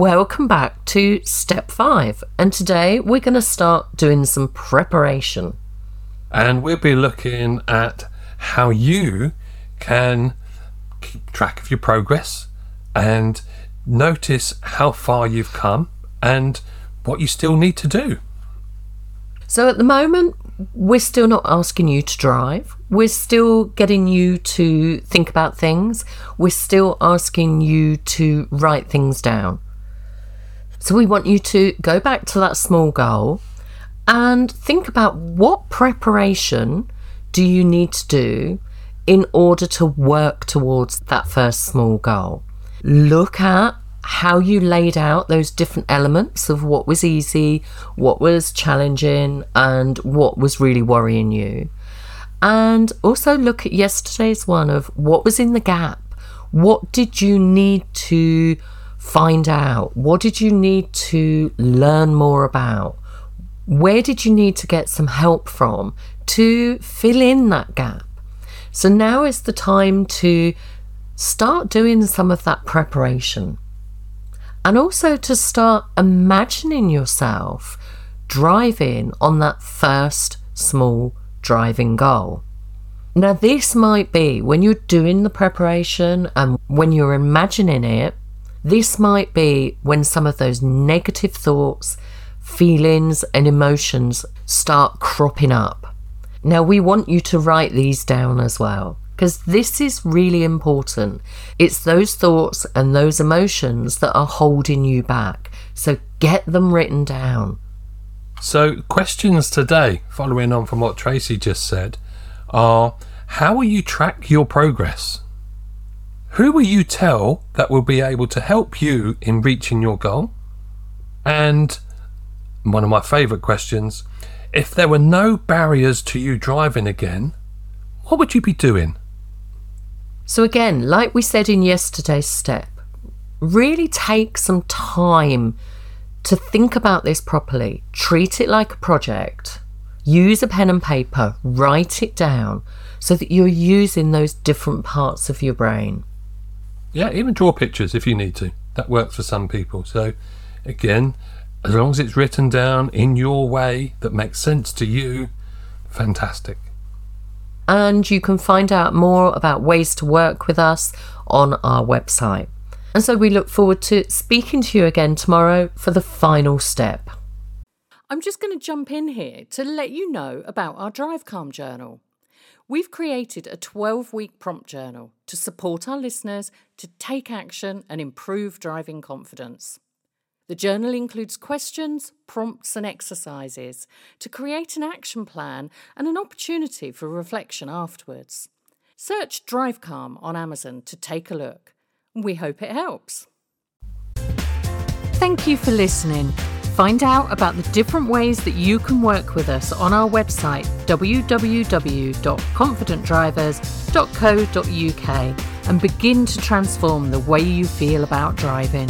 Welcome back to step five, and today we're going to start doing some preparation. And we'll be looking at how you can keep track of your progress and notice how far you've come and what you still need to do. So at the moment, we're still not asking you to drive. We're still getting you to think about things. We're still asking you to write things down. So we want you to go back to that small goal and think about what preparation do you need to do in order to work towards that first small goal. Look at how you laid out those different elements of what was easy, what was challenging, and what was really worrying you. And also look at yesterday's one of what was in the gap. What did you need to find out? What did you need to learn more about? Where did you need to get some help from to fill in that gap? So now is the time to start doing some of that preparation and also to start imagining yourself driving on that first small driving goal. Now, this might be when you're doing the preparation and when you're imagining it, this might be when some of those negative thoughts, feelings, and emotions start cropping up. Now, we want you to write these down as well because this is really important. It's those thoughts and those emotions that are holding you back. So get them written down. So, questions today, following on from what Tracy just said, are how will you track your progress? Who will you tell that will be able to help you in reaching your goal? And one of my favourite questions if there were no barriers to you driving again, what would you be doing? So, again, like we said in yesterday's step, really take some time to think about this properly. Treat it like a project. Use a pen and paper, write it down so that you're using those different parts of your brain. Yeah, even draw pictures if you need to. That works for some people. So, again, as long as it's written down in your way that makes sense to you, fantastic. And you can find out more about ways to work with us on our website. And so we look forward to speaking to you again tomorrow for the final step. I'm just going to jump in here to let you know about our Drive Calm Journal. We've created a 12 week prompt journal to support our listeners to take action and improve driving confidence. The journal includes questions, prompts, and exercises to create an action plan and an opportunity for reflection afterwards. Search Drive Calm on Amazon to take a look. We hope it helps. Thank you for listening. Find out about the different ways that you can work with us on our website www.confidentdrivers.co.uk and begin to transform the way you feel about driving.